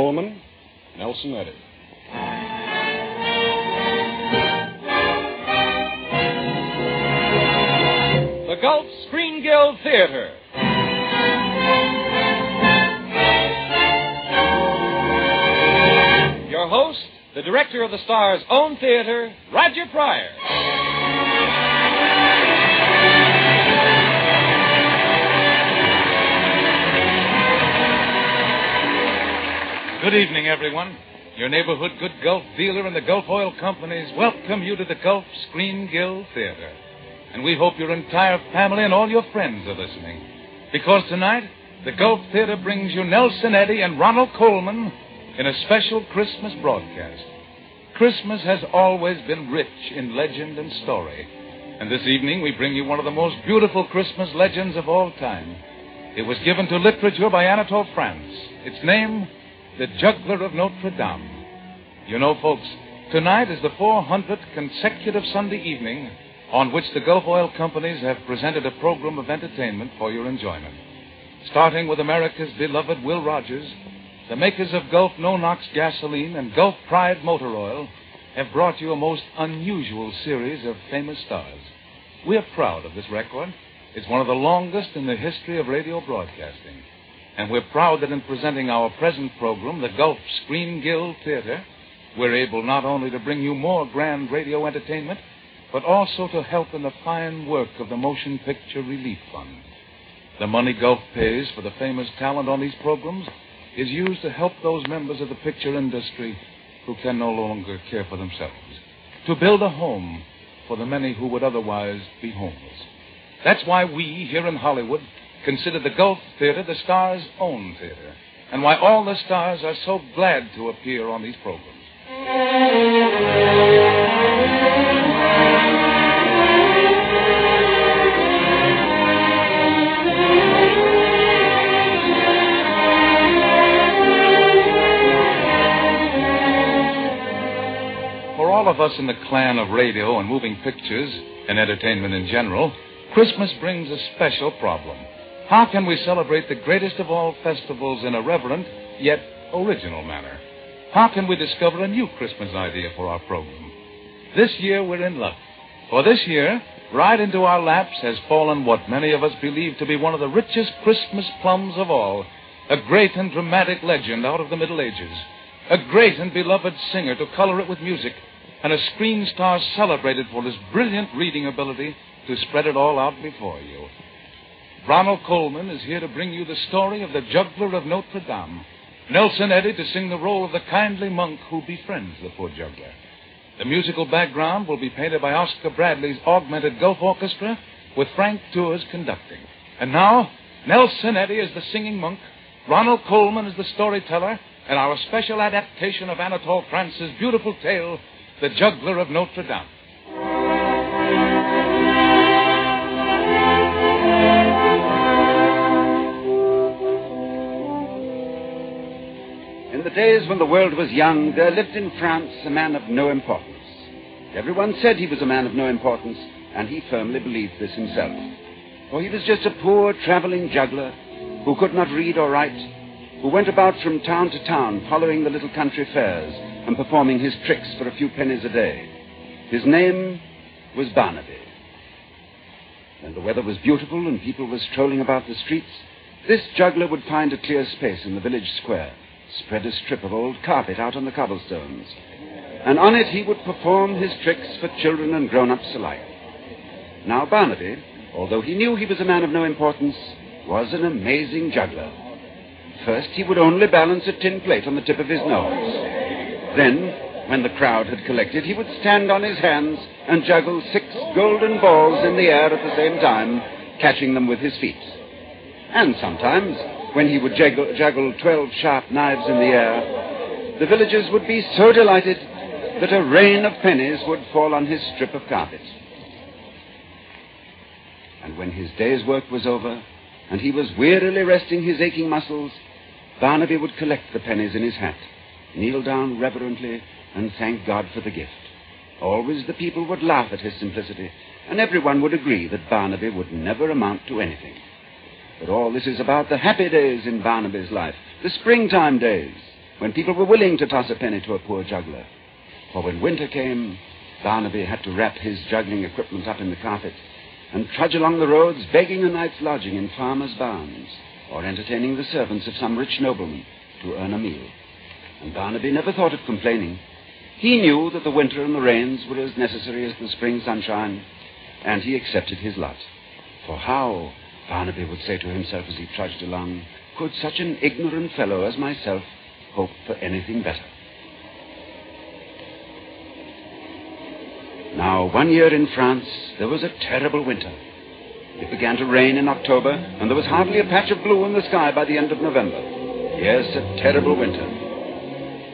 Colman, Nelson Eddy. The Gulf Screen Guild Theater. Your host, the director of the Star's own theater, Roger Pryor. Good evening, everyone. Your neighborhood good Gulf dealer and the Gulf Oil Companies welcome you to the Gulf Screen Guild Theater. And we hope your entire family and all your friends are listening. Because tonight, the Gulf Theater brings you Nelson Eddy and Ronald Colman in a special Christmas broadcast. Christmas has always been rich in legend and story. And this evening, we bring you one of the most beautiful Christmas legends of all time. It was given to literature by Anatole France. Its name, The Juggler of Notre Dame. You know, folks, tonight is the 400th consecutive Sunday evening on which the Gulf Oil Companies have presented a program of entertainment for your enjoyment. Starting with America's beloved Will Rogers, the makers of Gulf No Nox gasoline and Gulf Pride motor oil have brought you a most unusual series of famous stars. We are proud of this record. It's one of the longest in the history of radio broadcasting. And we're proud that in presenting our present program, the Gulf Screen Guild Theater, we're able not only to bring you more grand radio entertainment, but also to help in the fine work of the Motion Picture Relief Fund. The money Gulf pays for the famous talent on these programs is used to help those members of the picture industry who can no longer care for themselves, to build a home for the many who would otherwise be homeless. That's why we here in Hollywood consider the Gulf Theater the star's own theater, and why all the stars are so glad to appear on these programs. For all of us in the clan of radio and moving pictures and entertainment in general, Christmas brings a special problem. How can we celebrate the greatest of all festivals in a reverent yet original manner? How can we discover a new Christmas idea for our program? This year we're in luck. For this year, right into our laps has fallen what many of us believe to be one of the richest Christmas plums of all, a great and dramatic legend out of the Middle Ages, a great and beloved singer to color it with music, and a screen star celebrated for his brilliant reading ability to spread it all out before you. Ronald Colman is here to bring you the story of the juggler of Notre Dame. Nelson Eddy to sing the role of the kindly monk who befriends the poor juggler. The musical background will be painted by Oscar Bradley's augmented Gulf Orchestra with Frank Tours conducting. And now, Nelson Eddy is the singing monk, Ronald Colman is the storyteller, and our special adaptation of Anatole France's beautiful tale, The Juggler of Notre Dame. Days when the world was young, there lived in France a man of no importance. Everyone said he was a man of no importance, and he firmly believed this himself. For he was just a poor traveling juggler who could not read or write, who went about from town to town following the little country fairs and performing his tricks for a few pennies a day. His name was Barnaby. When the weather was beautiful and people were strolling about the streets, this juggler would find a clear space in the village square, spread a strip of old carpet out on the cobblestones, and on it he would perform his tricks for children and grown-ups alike. Now Barnaby, although he knew he was a man of no importance, was an amazing juggler. First, he would only balance a tin plate on the tip of his nose. Then, when the crowd had collected, he would stand on his hands and juggle six golden balls in the air at the same time, catching them with his feet. And sometimes, when he would juggle, juggle 12 sharp knives in the air, the villagers would be so delighted that a rain of pennies would fall on his strip of carpet. And when his day's work was over, and he was wearily resting his aching muscles, Barnaby would collect the pennies in his hat, kneel down reverently, and thank God for the gift. Always the people would laugh at his simplicity, and everyone would agree that Barnaby would never amount to anything. But all this is about the happy days in Barnaby's life, the springtime days, when people were willing to toss a penny to a poor juggler. For when winter came, Barnaby had to wrap his juggling equipment up in the carpet and trudge along the roads begging a night's lodging in farmers' barns or entertaining the servants of some rich nobleman to earn a meal. And Barnaby never thought of complaining. He knew that the winter and the rains were as necessary as the spring sunshine, and he accepted his lot. For how, Barnaby would say to himself as he trudged along, could such an ignorant fellow as myself hope for anything better? Now, one year in France, there was a terrible winter. It began to rain in October, and there was hardly a patch of blue in the sky by the end of November. Yes, a terrible winter.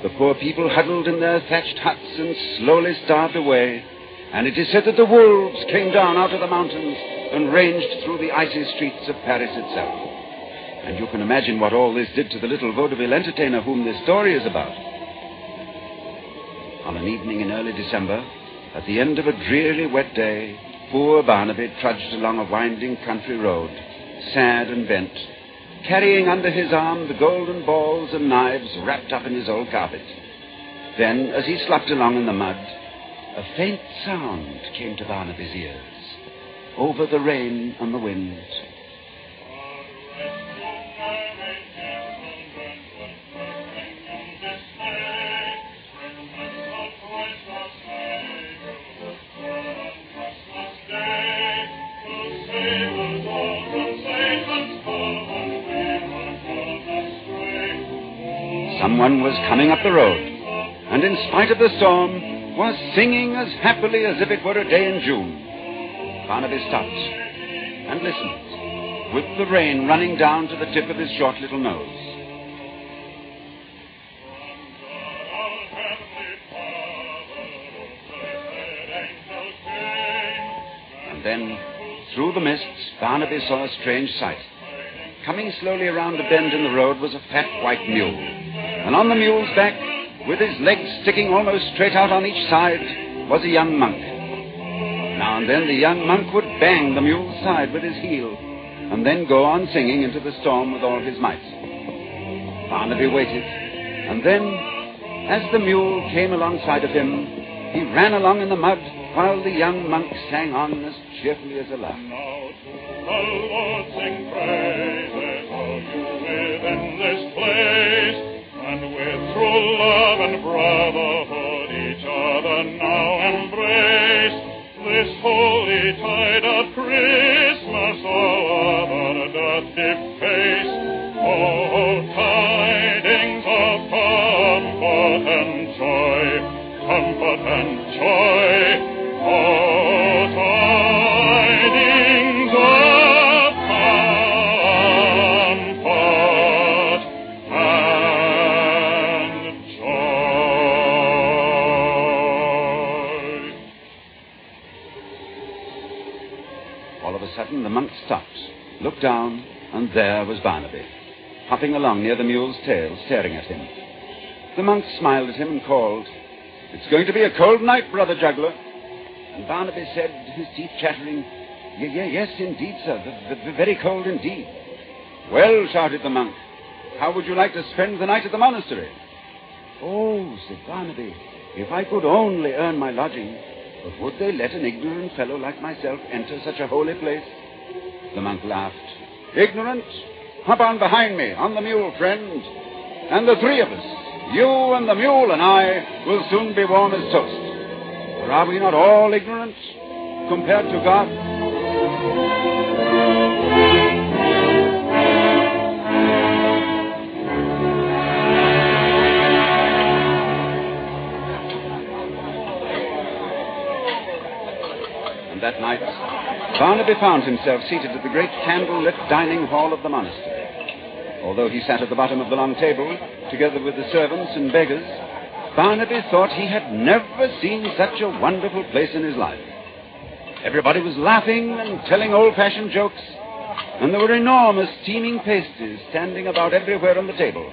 The poor people huddled in their thatched huts and slowly starved away, and it is said that the wolves came down out of the mountains and ranged through the icy streets of Paris itself. And you can imagine what all this did to the little vaudeville entertainer whom this story is about. On an evening in early December, at the end of a dreary wet day, poor Barnaby trudged along a winding country road, sad and bent, carrying under his arm the golden balls and knives wrapped up in his old carpet. Then, as he slopped along in the mud, a faint sound came to Barnaby's ears, over the rain and the wind. Someone was coming up the road, and in spite of the storm, was singing as happily as if it were a day in June. Barnaby stopped and listened, with the rain running down to the tip of his short little nose. And then, through the mists, Barnaby saw a strange sight. Coming slowly around a bend in the road was a fat white mule. And on the mule's back, with his legs sticking almost straight out on each side, was a young monk. Now and then the young monk would bang the mule's side with his heel, and then go on singing into the storm with all his might. Barnaby waited, and then, as the mule came alongside of him, he ran along in the mud while the young monk sang on as cheerfully as a lark. Now, holy tide of Christmas hopping along near the mule's tail, staring at him. The monk smiled at him and called, It's going to be a cold night, brother juggler. And Barnaby said, his teeth chattering, "Ye- ye- Yes, indeed, sir, v- v- very cold indeed. Well, shouted the monk, how would you like to spend the night at the monastery? Oh, said Barnaby, if I could only earn my lodging. But would they let an ignorant fellow like myself enter such a holy place? The monk laughed. Ignorant? Hop on behind me, on the mule, friend. And the three of us, you and the mule and I, will soon be warm as toast. For are we not all ignorant compared to God? And that night, Barnaby found himself seated at the great candle-lit dining hall of the monastery. Although he sat at the bottom of the long table, together with the servants and beggars, Barnaby thought he had never seen such a wonderful place in his life. Everybody was laughing and telling old fashioned jokes, and there were enormous steaming pasties standing about everywhere on the table,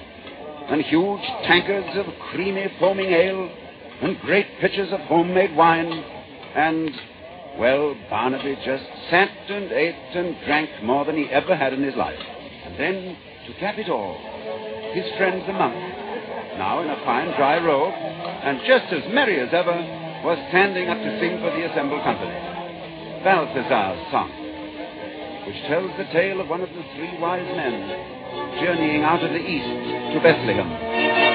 and huge tankards of creamy foaming ale, and great pitchers of homemade wine, and, well, Barnaby just sat and ate and drank more than he ever had in his life. And then, to cap it all, his friend the monk, now in a fine dry robe, and just as merry as ever, was standing up to sing for the assembled company. Balthazar's song, which tells the tale of one of the three wise men journeying out of the east to Bethlehem.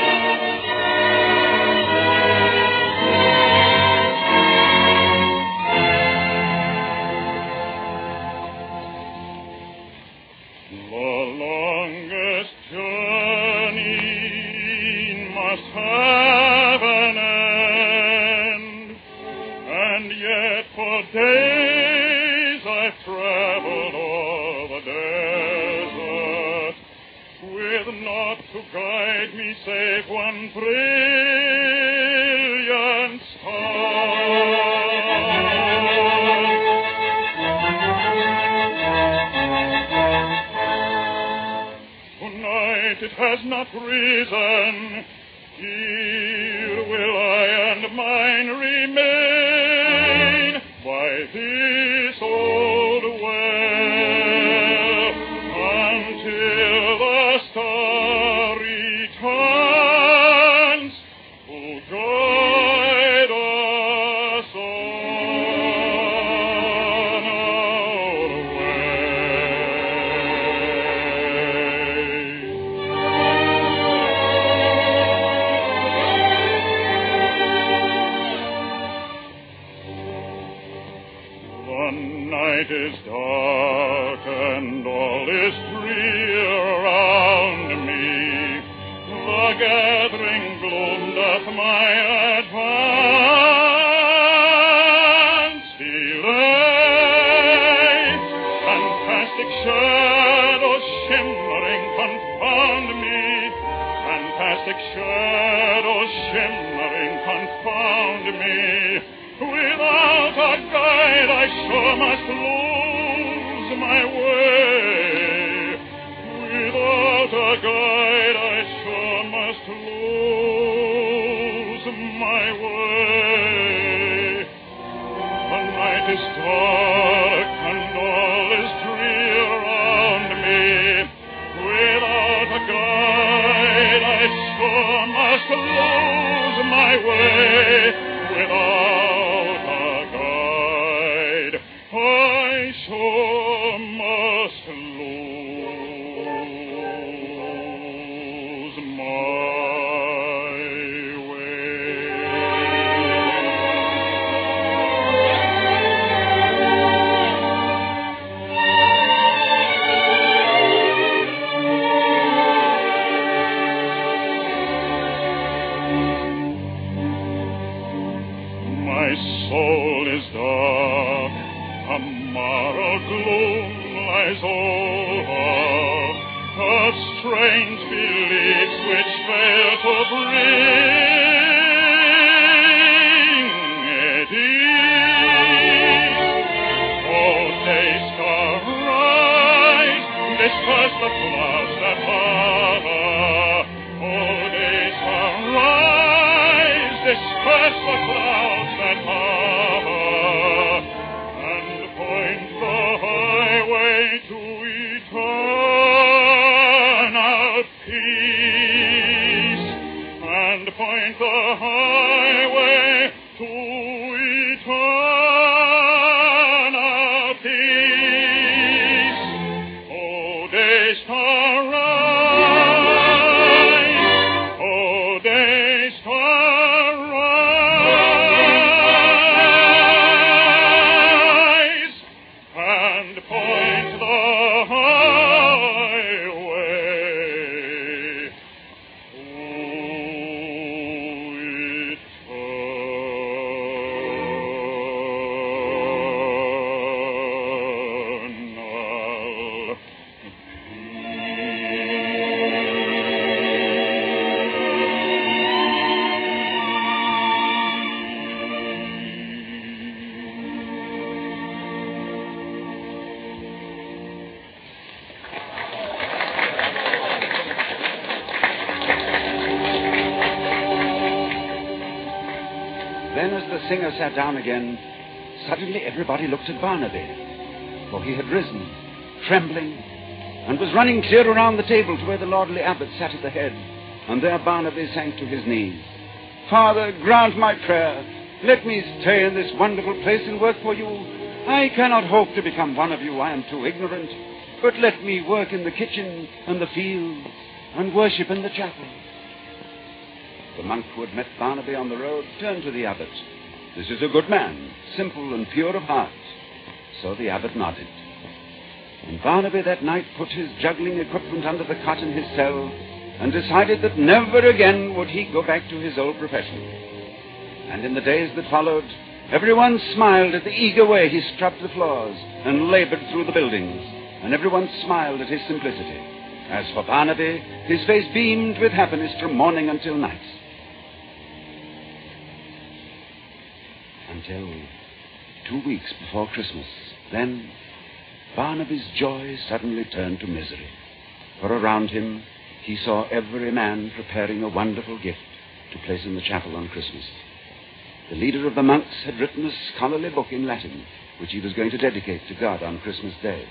Has not risen. Here will I and mine remain doth my the singer sat down again, suddenly everybody looked at Barnaby, for he had risen, trembling, and was running clear around the table to where the lordly abbot sat at the head. And there Barnaby sank to his knees. Father, grant my prayer. Let me stay in this wonderful place and work for you. I cannot hope to become one of you. I am too ignorant. But let me work in the kitchen and the fields and worship in the chapel. The monk who had met Barnaby on the road turned to the abbot. This is a good man, simple and pure of heart. So the abbot nodded. And Barnaby that night put his juggling equipment under the cot in his cell and decided that never again would he go back to his old profession. And in the days that followed, everyone smiled at the eager way he scrubbed the floors and labored through the buildings, and everyone smiled at his simplicity. As for Barnaby, his face beamed with happiness from morning until night. Until two weeks before Christmas, then Barnaby's joy suddenly turned to misery. For around him, he saw every man preparing a wonderful gift to place in the chapel on Christmas. The leader of the monks had written a scholarly book in Latin, which he was going to dedicate to God on Christmas Day.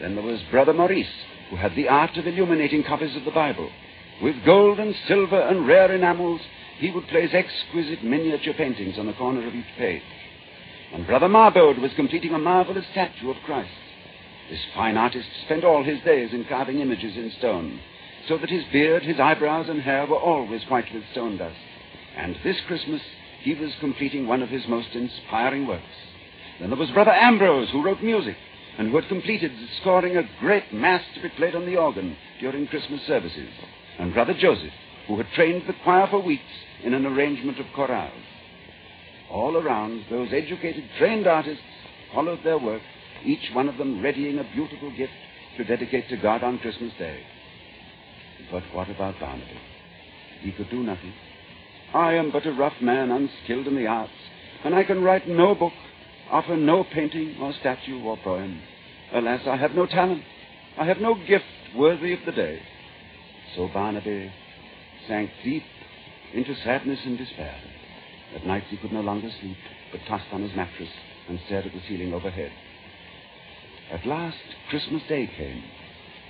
Then there was Brother Maurice, who had the art of illuminating copies of the Bible. With gold and silver and rare enamels, he would place exquisite miniature paintings on the corner of each page. And Brother Marbode was completing a marvelous statue of Christ. This fine artist spent all his days in carving images in stone, so that his beard, his eyebrows, and hair were always white with stone dust. And this Christmas, he was completing one of his most inspiring works. Then there was Brother Ambrose, who wrote music, and who had completed scoring a great mass to be played on the organ during Christmas services. And Brother Joseph, who had trained the choir for weeks in an arrangement of chorales. All around, those educated, trained artists followed their work, each one of them readying a beautiful gift to dedicate to God on Christmas Day. But what about Barnaby? He could do nothing. I am but a rough man, unskilled in the arts, and I can write no book, offer no painting or statue or poem. Alas, I have no talent. I have no gift worthy of the day. So Barnaby sank deep into sadness and despair. At nights he could no longer sleep, but tossed on his mattress and stared at the ceiling overhead. At last, Christmas Day came,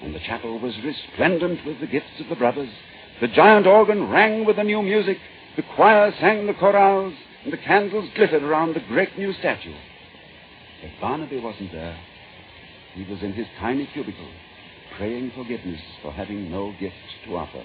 and the chapel was resplendent with the gifts of the brothers. The giant organ rang with the new music, the choir sang the chorales, and the candles glittered around the great new statue. But Barnaby wasn't there. He was in his tiny cubicle, praying forgiveness for having no gift to offer.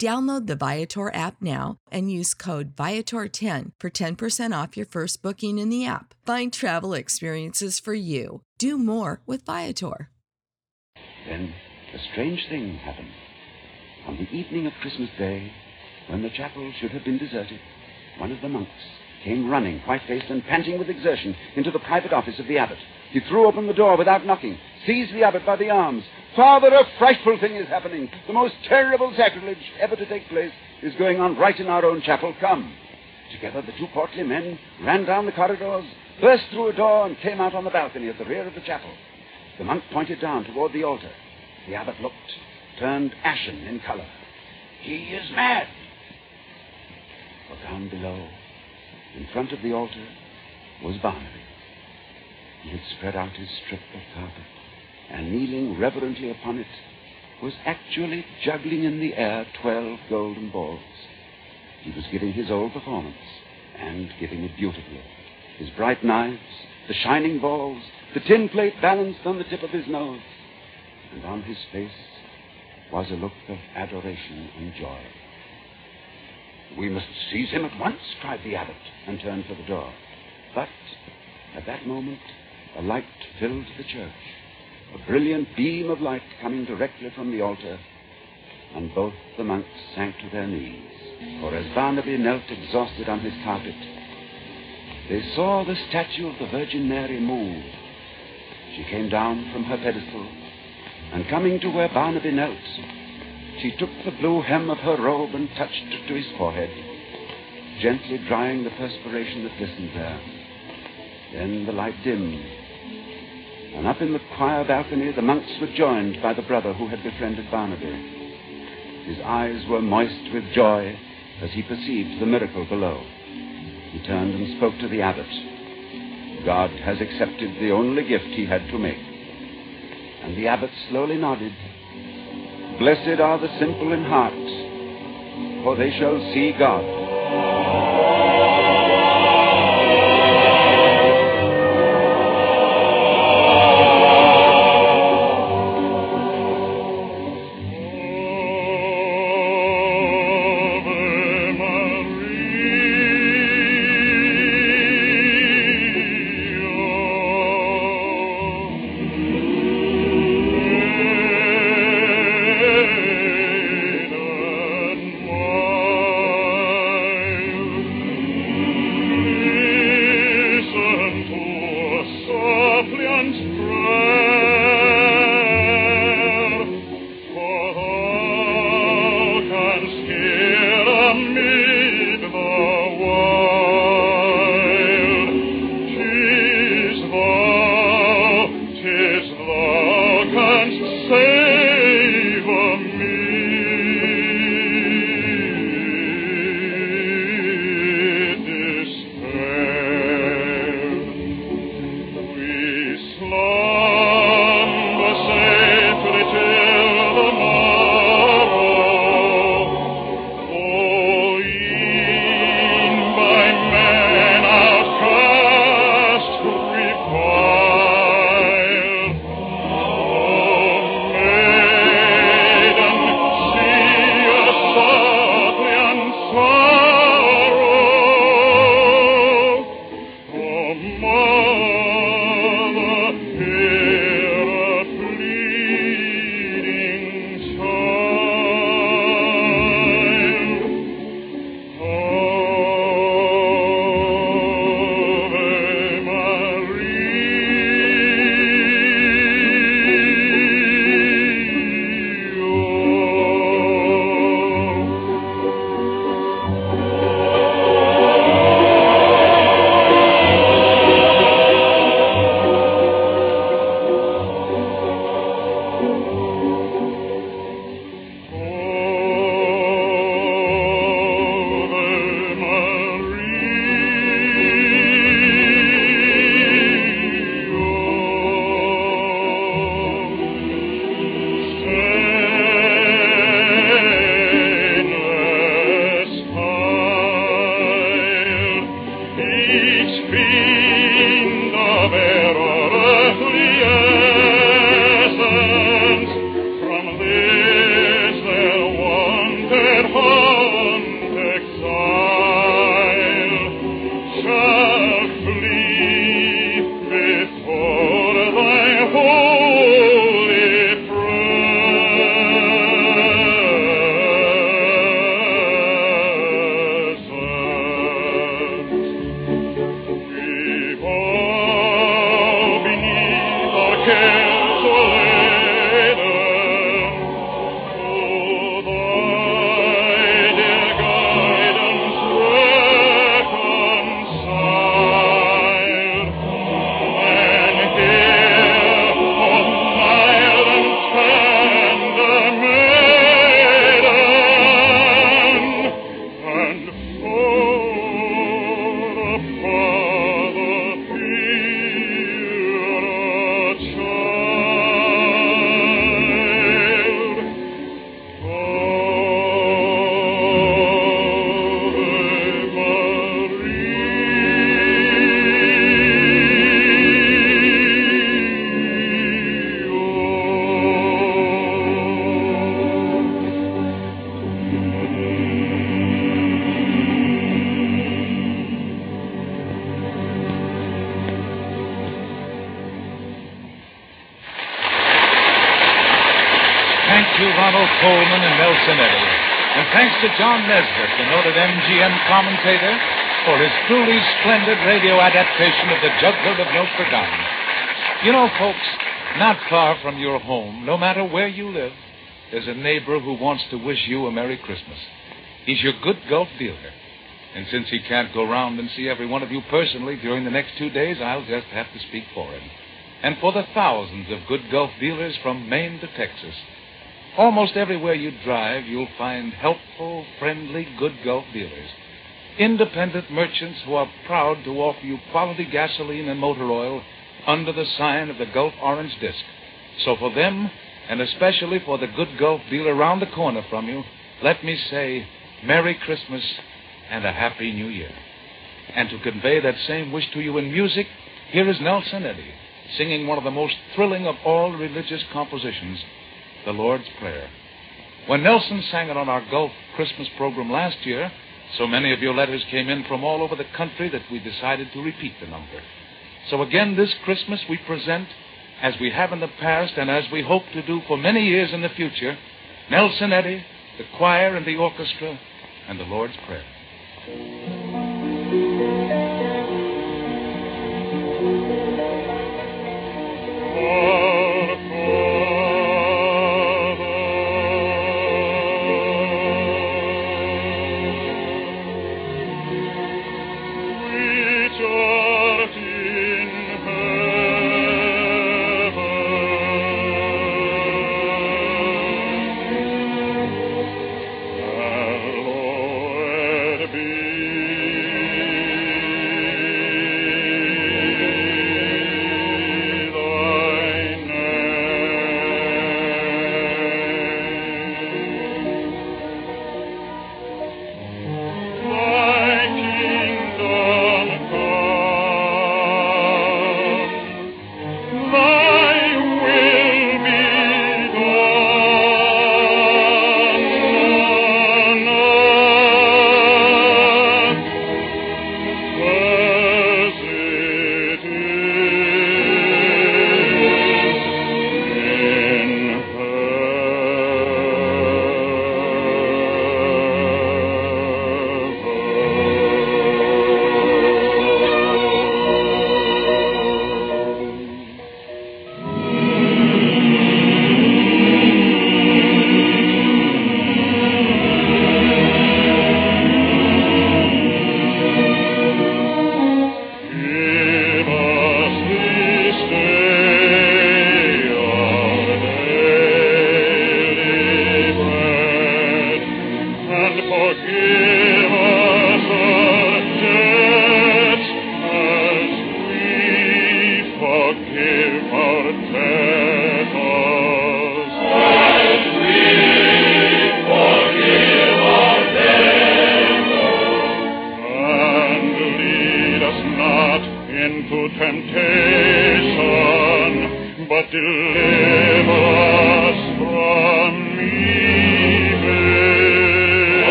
Download the Viator app now and use code Viator10 for 10% off your first booking in the app. Find travel experiences for you. Do more with Viator. Then a strange thing happened. On the evening of Christmas Day, when the chapel should have been deserted, one of the monks came running, white faced and panting with exertion, into the private office of the abbot. He threw open the door without knocking, seized the abbot by the arms. Father, a frightful thing is happening. The most terrible sacrilege ever to take place is going on right in our own chapel. Come. Together, the two portly men ran down the corridors, burst through a door, and came out on the balcony at the rear of the chapel. The monk pointed down toward the altar. The abbot looked, turned ashen in color. He is mad. For down below, in front of the altar, was Barnaby. He had spread out his strip of carpet, and kneeling reverently upon it, was actually juggling in the air twelve golden balls. He was giving his old performance, and giving it beautifully. His bright knives, the shining balls, the tin plate balanced on the tip of his nose, and on his face was a look of adoration and joy. We must seize him at once, cried the abbot, and turned for the door. But at that moment, a light filled the church, a brilliant beam of light coming directly from the altar, and both the monks sank to their knees. For as Barnaby knelt exhausted on his carpet, they saw the statue of the Virgin Mary move. She came down from her pedestal, and coming to where Barnaby knelt, she took the blue hem of her robe and touched it to his forehead, gently drying the perspiration that glistened there. Then the light dimmed, and up in the choir balcony the monks were joined by the brother who had befriended Barnaby. His eyes were moist with joy as he perceived the miracle below. He turned and spoke to the abbot. God has accepted the only gift he had to make. And the abbot slowly nodded. Blessed are the simple in heart, for they shall see God. Nesbitt, the noted MGM commentator, for his truly splendid radio adaptation of The Juggler of Notre Dame. You know, folks, not far from your home, no matter where you live, there's a neighbor who wants to wish you a Merry Christmas. He's your good Gulf dealer. And since he can't go round and see every one of you personally during the next two days, I'll just have to speak for him. And for the thousands of good Gulf dealers from Maine to Texas. Almost everywhere you drive, you'll find helpful, friendly, good Gulf dealers. Independent merchants who are proud to offer you quality gasoline and motor oil under the sign of the Gulf Orange Disc. So for them, and especially for the good Gulf dealer around the corner from you, let me say Merry Christmas and a Happy New Year. And to convey that same wish to you in music, here is Nelson Eddy singing one of the most thrilling of all religious compositions, the Lord's Prayer. When Nelson sang it on our Gulf Christmas program last year, so many of your letters came in from all over the country that we decided to repeat the number. So again, this Christmas we present, as we have in the past and as we hope to do for many years in the future, Nelson Eddy, the choir and the orchestra, and the Lord's Prayer.